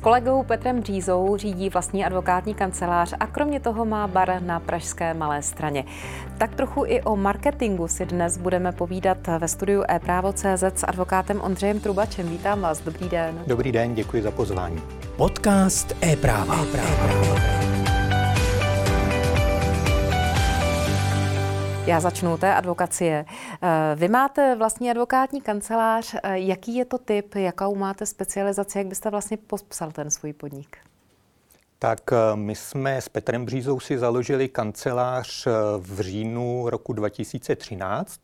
kolegou Petrem Břízou řídí vlastní advokátní kancelář a kromě toho má bar na Pražské Malé straně. Tak trochu i o marketingu si dnes budeme povídat ve studiu e-právo.cz s advokátem Ondřejem Trubačem. Vítám vás, dobrý den. Dobrý den, děkuji za pozvání. Podcast e-práva. e-práva. Já začnu té advokacie. Eh, vy máte vlastní advokátní kancelář. Eh, jaký je to typ, jakou máte specializaci, jak byste vlastně popsal ten svůj podnik? Tak eh, my jsme s Petrem Břízou si založili kancelář v říjnu roku 2013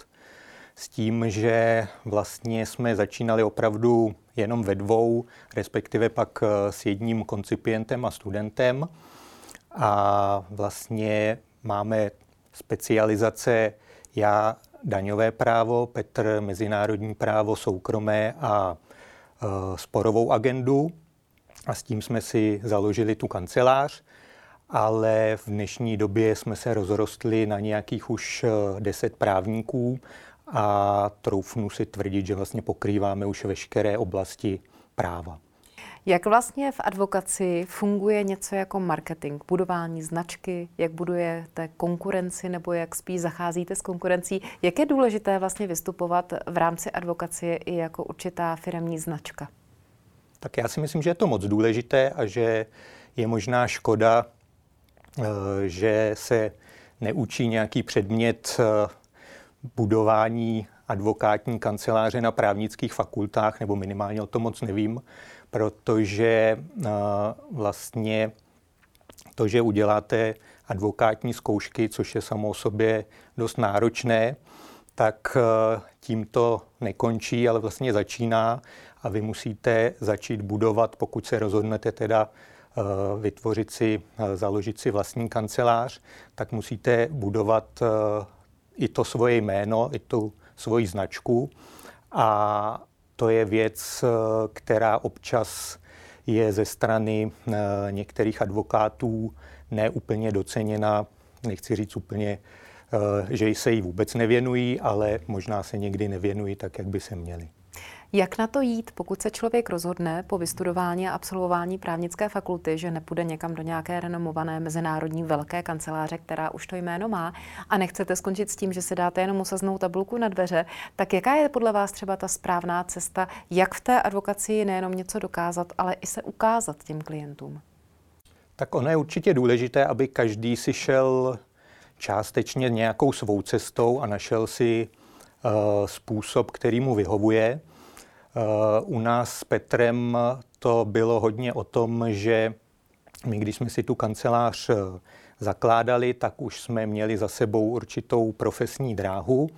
s tím, že vlastně jsme začínali opravdu jenom ve dvou, respektive pak s jedním koncipientem a studentem. A vlastně máme specializace já daňové právo, Petr mezinárodní právo, soukromé a e, sporovou agendu. A s tím jsme si založili tu kancelář, ale v dnešní době jsme se rozrostli na nějakých už e, deset právníků a troufnu si tvrdit, že vlastně pokrýváme už veškeré oblasti práva. Jak vlastně v advokaci funguje něco jako marketing, budování značky, jak budujete konkurenci nebo jak spíš zacházíte s konkurencí? Jak je důležité vlastně vystupovat v rámci advokacie i jako určitá firmní značka? Tak já si myslím, že je to moc důležité a že je možná škoda, eh, že se neučí nějaký předmět eh, budování advokátní kanceláře na právnických fakultách, nebo minimálně o tom moc nevím, protože eh, vlastně to, že uděláte advokátní zkoušky, což je samo o sobě dost náročné, tak eh, tím to nekončí, ale vlastně začíná a vy musíte začít budovat, pokud se rozhodnete teda eh, vytvořit si, založit si vlastní kancelář, tak musíte budovat i to svoje jméno, i tu svoji značku. A to je věc, eh, která občas je ze strany eh, některých advokátů neúplně doceněna. Nechci říct úplně, eh, že se jí vůbec nevěnují, ale možná se někdy nevěnují tak, jak by se měli. Jak na to jít, pokud se člověk rozhodne po vystudování a absolvování právnické fakulty, že nepůjde někam do nějaké renomované mezinárodní velké kanceláře, která už to jméno má, a nechcete skončit s tím, že se dáte jenom usaznou tabulku na dveře, tak jaká je podle vás třeba ta správná cesta, jak v té advokaci nejenom něco dokázat, ale i se ukázat těm klientům? Tak ono je určitě důležité, aby každý si šel částečně nějakou svou cestou a našel si uh, způsob, který mu vyhovuje. Eh, u nás s Petrem to bylo hodně o tom, že my, když jsme si tu kancelář eh, zakládali, tak už jsme měli za sebou určitou profesní dráhu.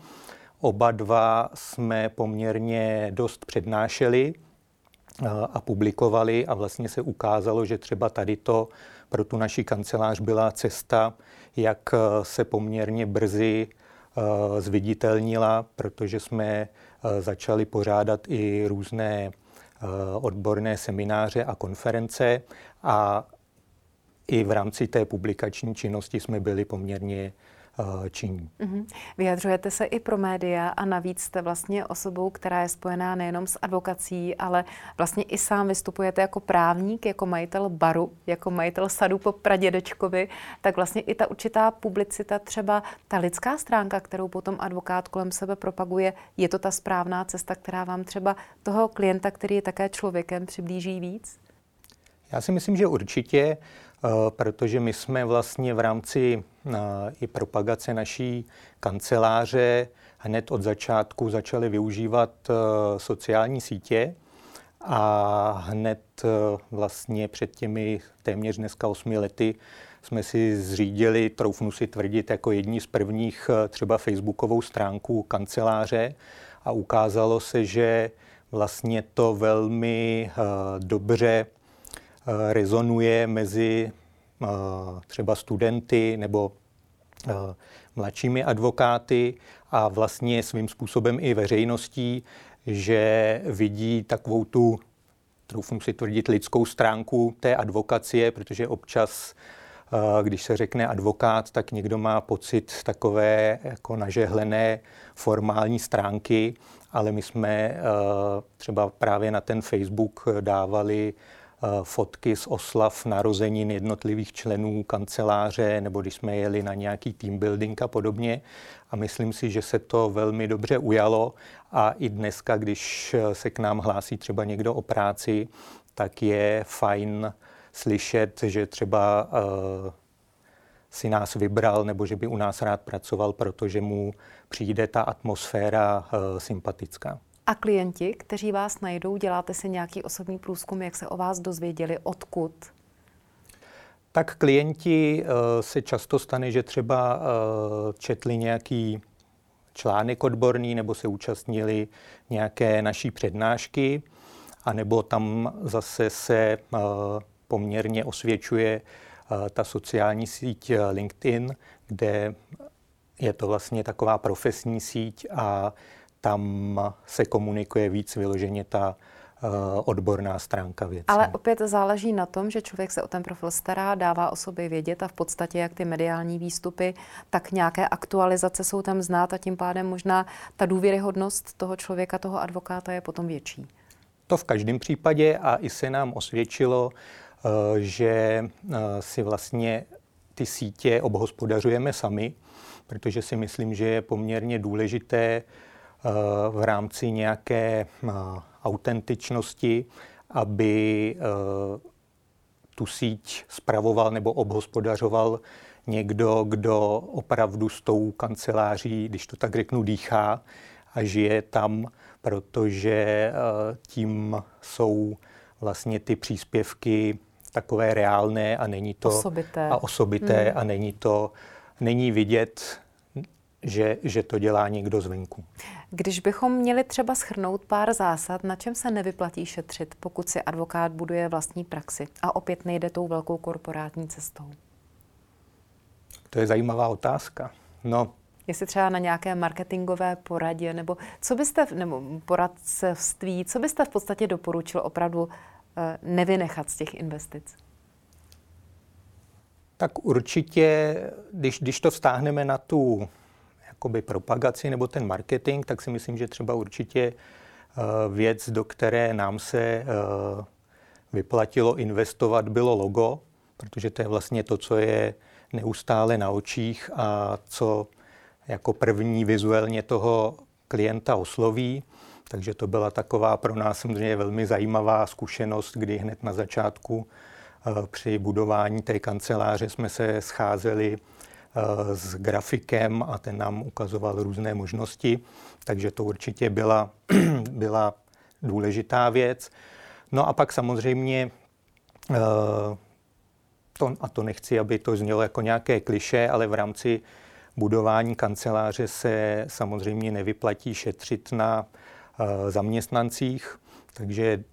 Oba dva jsme poměrně dost přednášeli eh, a publikovali a vlastně se ukázalo, že třeba tady to pro tu naši kancelář byla cesta, jak se poměrně brzy zviditelnila, protože jsme začali pořádat i různé eh, odborné semináře a konference a i v rámci té publikační činnosti jsme byli poměrně Eh, činí. Mm-hmm. Vyjadřujete se i pro média a navíc jste vlastně osobou, která je spojená nejenom s advokací, ale vlastně i sám vystupujete jako právník, jako majitel baru, jako majitel sadu po pradědečkovi, tak vlastně i ta určitá publicita, třeba ta lidská stránka, kterou potom advokát kolem sebe propaguje, je to ta správná cesta, která vám třeba toho klienta, který je také člověkem, přiblíží víc? Já si myslím, že určitě. Eh, protože my jsme vlastně v rámci eh, i propagace naší kanceláře hned od začátku začali využívat eh, sociální sítě a hned vlastně před těmi téměř dneska osmi lety jsme si zřídili, troufnu si tvrdit, jako jední z prvních třeba facebookovou stránku kanceláře a ukázalo se, že vlastně to velmi dobře Eh, rezonuje mezi eh, třeba studenty nebo eh, mladšími advokáty a vlastně svým způsobem i veřejností, že vidí takovou tu, troufnu si tvrdit, lidskou stránku té advokacie, protože občas, když se řekne advokát, tak někdo má pocit takové jako nažehlené formální stránky, ale my jsme třeba právě na ten Facebook dávali fotky z oslav narozenin jednotlivých členů kanceláře, nebo když jsme jeli na nějaký team building a podobně. A myslím si, že se to velmi dobře ujalo a i dneska, když se k nám hlásí třeba někdo o práci, tak je fajn slyšet, že třeba uh, si nás vybral nebo že by u nás rád pracoval, protože mu přijde ta atmosféra sympatická. A klienti, kteří vás najdou, děláte si nějaký osobní průzkum, jak se o vás dozvěděli, odkud? Tak klienti uh, se často stane, že třeba uh, četli nějaký článek odborný nebo se účastnili nějaké naší přednášky, anebo tam zase se uh, poměrně osvědčuje uh, ta sociální síť LinkedIn, kde je to vlastně taková profesní síť a tam se komunikuje víc vyloženě ta uh, odborná stránka věci. Ale opět záleží na tom, že člověk se o ten profil stará, dává o sobě vědět a v podstatě jak ty mediální výstupy, tak nějaké aktualizace jsou tam znát a tím pádem možná ta důvěryhodnost toho člověka, toho advokáta je potom větší. To v každém případě a i se nám osvědčilo, uh, že uh, si vlastně ty sítě obhospodařujeme sami, protože si myslím, že je poměrně důležité Eh, v rámci nějaké eh, autentičnosti, aby eh, tu síť spravoval nebo obhospodařoval někdo, kdo opravdu s tou kanceláří, když to tak řeknu, dýchá a žije tam, protože tím jsou vlastně ty příspěvky takové reálné a není to osobité, a, osobité hmm. a není to není vidět že, že to dělá někdo zvenku. Když bychom měli třeba schrnout pár zásad, na čem se nevyplatí šetřit, pokud si advokát buduje vlastní praxi a opět nejde tou velkou korporátní cestou? To je zajímavá otázka. No, Jestli třeba na nějaké marketingové poradě, nebo co byste, nebo poradcovství, co byste v podstatě doporučil opravdu eh, nevynechat z těch investic? Tak určitě, když, když to vztáhneme na tu jakoby propagaci nebo ten marketing, tak si myslím, že třeba určitě eh, věc, do které nám se eh, vyplatilo investovat, bylo logo, protože to je vlastně to, co je neustále na očích a co jako první vizuálně toho klienta osloví. Takže to byla taková pro nás samozřejmě velmi zajímavá zkušenost, kdy hned na začátku eh, při budování té kanceláře jsme se scházeli s grafikem a ten nám ukazoval různé možnosti, takže to určitě byla, byla důležitá věc. No a pak samozřejmě, eh, to, a to nechci, aby to znělo jako nějaké kliše, ale v rámci budování kanceláře se samozřejmě nevyplatí šetřit na eh, zaměstnancích, takže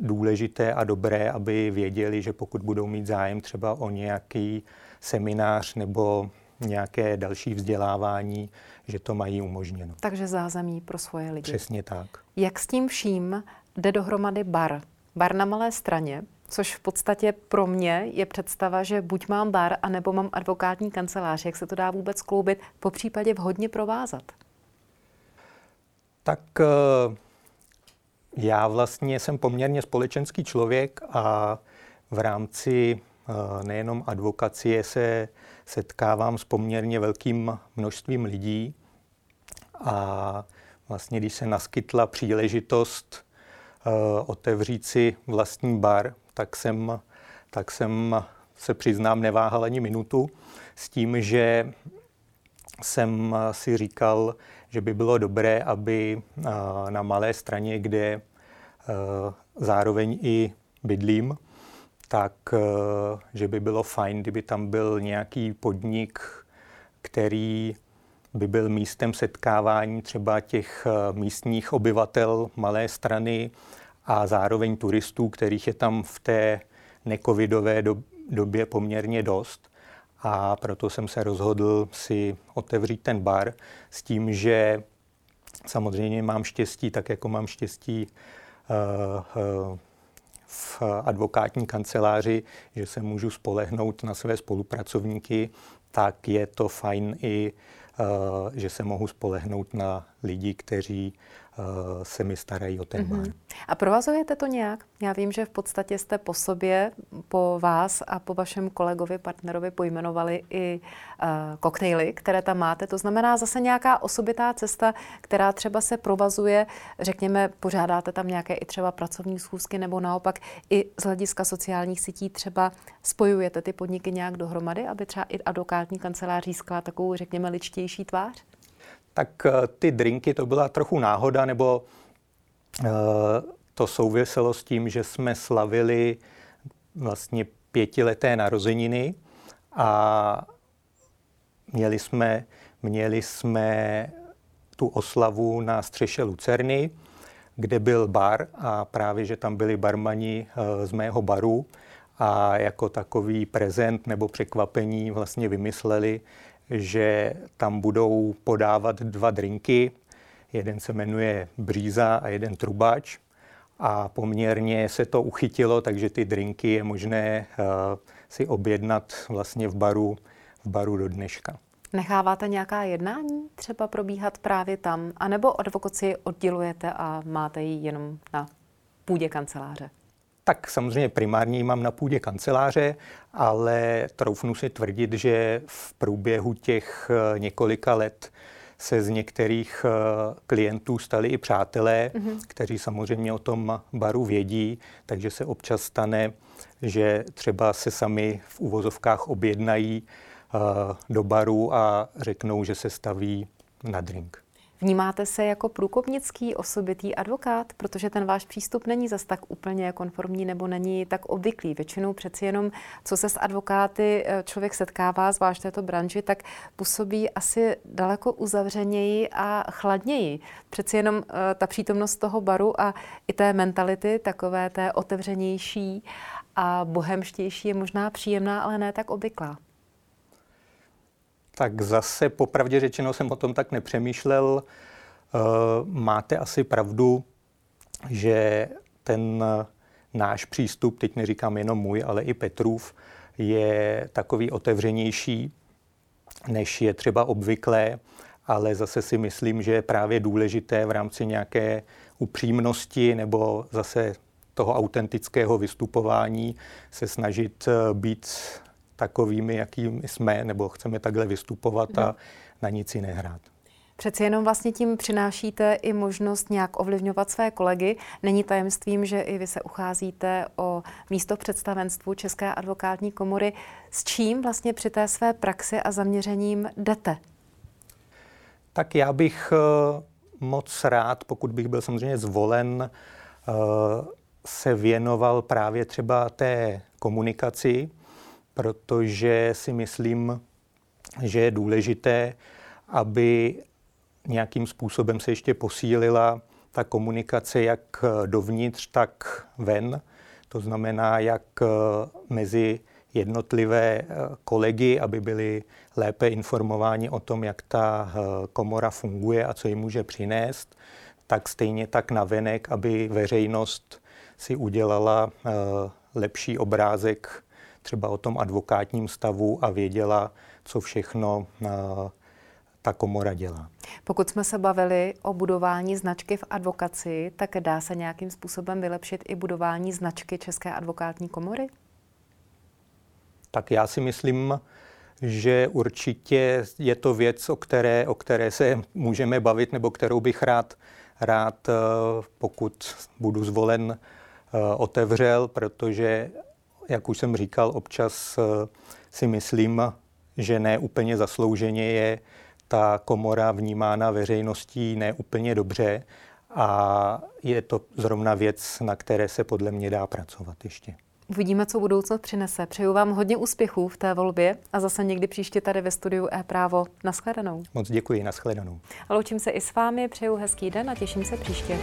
důležité a dobré, aby věděli, že pokud budou mít zájem třeba o nějaký seminář nebo nějaké další vzdělávání, že to mají umožněno. Takže zázemí pro svoje lidi. Přesně tak. Jak s tím vším jde dohromady bar? Bar na malé straně, což v podstatě pro mě je představa, že buď mám bar, anebo mám advokátní kancelář. Jak se to dá vůbec kloubit, po případě vhodně provázat? Tak eh, já vlastně jsem poměrně společenský člověk a v rámci eh, nejenom advokacie se setkávám s poměrně velkým množstvím lidí. A vlastně když se naskytla příležitost uh, otevřít si vlastní bar, tak jsem, tak jsem se přiznám neváhal ani minutu s tím, že jsem si říkal, že by bylo dobré, aby uh, na malé straně, kde uh, zároveň i bydlím, tak eh, že by bylo fajn, kdyby tam byl nějaký podnik, který by byl místem setkávání třeba těch eh, místních obyvatel malé strany a zároveň turistů, kterých je tam v té nekovidové době poměrně dost. A proto jsem se rozhodl si otevřít ten bar s tím, že samozřejmě mám štěstí, tak jako mám štěstí uh, uh, v advokátní kanceláři, že se můžu spolehnout na své spolupracovníky, tak je to fajn i, eh, že se mohu spolehnout na lidi, kteří se mi starají o ten bar. Mm-hmm. A provazujete to nějak? Já vím, že v podstatě jste po sobě, po vás a po vašem kolegovi, partnerovi pojmenovali i uh, koktejly, které tam máte. To znamená zase nějaká osobitá cesta, která třeba se provazuje, řekněme, pořádáte tam nějaké i třeba pracovní schůzky nebo naopak i z hlediska sociálních sítí třeba spojujete ty podniky nějak dohromady, aby třeba i advokátní kancelář získala takovou, řekněme, ličtější tvář? Tak eh, ty drinky to byla trochu náhoda, nebo uh, to souviselo s tím, že jsme slavili vlastně pětileté narozeniny a měli jsme, měli jsme tu oslavu na střeše Lucerny, kde byl bar a právě, že tam byli barmani eh, z mého baru a jako takový prezent nebo překvapení vlastně vymysleli, že tam budou podávat dva drinky. Jeden se jmenuje Bříza a jeden Trubač. A poměrně se to uchytilo, takže ty drinky je možné uh, si objednat vlastně v baru, v baru do dneška. Necháváte nějaká jednání třeba probíhat právě tam, anebo advokaci oddělujete a máte ji jenom na půdě kanceláře? Tak samozřejmě primárně mám na půdě kanceláře, ale troufnu si tvrdit, že v průběhu těch eh, několika let se z některých eh, klientů stali i přátelé, mm-hmm. kteří samozřejmě o tom baru vědí, takže se občas stane, že třeba se sami v uvozovkách objednají eh, do baru a řeknou, že se staví na drink. Vnímáte se jako průkopnický osobitý advokát, protože ten váš přístup není zas tak úplně konformní nebo není tak obvyklý. Většinou přeci jenom, co se s advokáty eh, člověk setkává, zvlášť této branži, tak působí asi daleko uzavřeněji a chladněji. Přeci jenom uh, ta přítomnost toho baru a i té mentality, takové té otevřenější a bohemštější je možná příjemná, ale ne tak obvyklá. Tak zase popravdě řečeno jsem o tom tak nepřemýšlel. Eh, máte asi pravdu, že ten náš přístup, teď neříkám jenom můj, ale i Petrův, je takový otevřenější, než je třeba obvyklé, ale zase si myslím, že je právě důležité v rámci nějaké upřímnosti nebo zase toho autentického vystupování se snažit eh, být takovými, jakými jsme, nebo chceme takhle vystupovat a na nic si nehrát. Přeci jenom vlastně tím přinášíte i možnost nějak ovlivňovat své kolegy. Není tajemstvím, že i vy se ucházíte o místo představenstvu České advokátní komory. S čím vlastně při té své praxi a zaměřením jdete? Tak já bych eh, moc rád, pokud bych byl samozřejmě zvolen, eh, se věnoval právě třeba té komunikaci, protože si myslím, že je důležité, aby nějakým způsobem se ještě posílila ta komunikace jak dovnitř, tak ven. To znamená, jak mezi jednotlivé kolegy, aby byli lépe informováni o tom, jak ta komora funguje a co jim může přinést, tak stejně tak na venek, aby veřejnost si udělala lepší obrázek třeba o tom advokátním stavu a věděla, co všechno eh, ta komora dělá. Pokud jsme se bavili o budování značky v advokaci, tak dá se nějakým způsobem vylepšit i budování značky České advokátní komory? Tak já si myslím, že určitě je to věc, o které, o které se můžeme bavit, nebo kterou bych rád, rád eh, pokud budu zvolen, eh, otevřel, protože jak už jsem říkal, občas eh, si myslím, že ne úplně zaslouženě je ta komora vnímána veřejností neúplně dobře a je to zrovna věc, na které se podle mě dá pracovat ještě. Uvidíme, co budoucnost přinese. Přeju vám hodně úspěchů v té volbě a zase někdy příště tady ve studiu e-právo. Naschledanou. Moc děkuji, naschledanou. A loučím se i s vámi, přeju hezký den a těším se příště.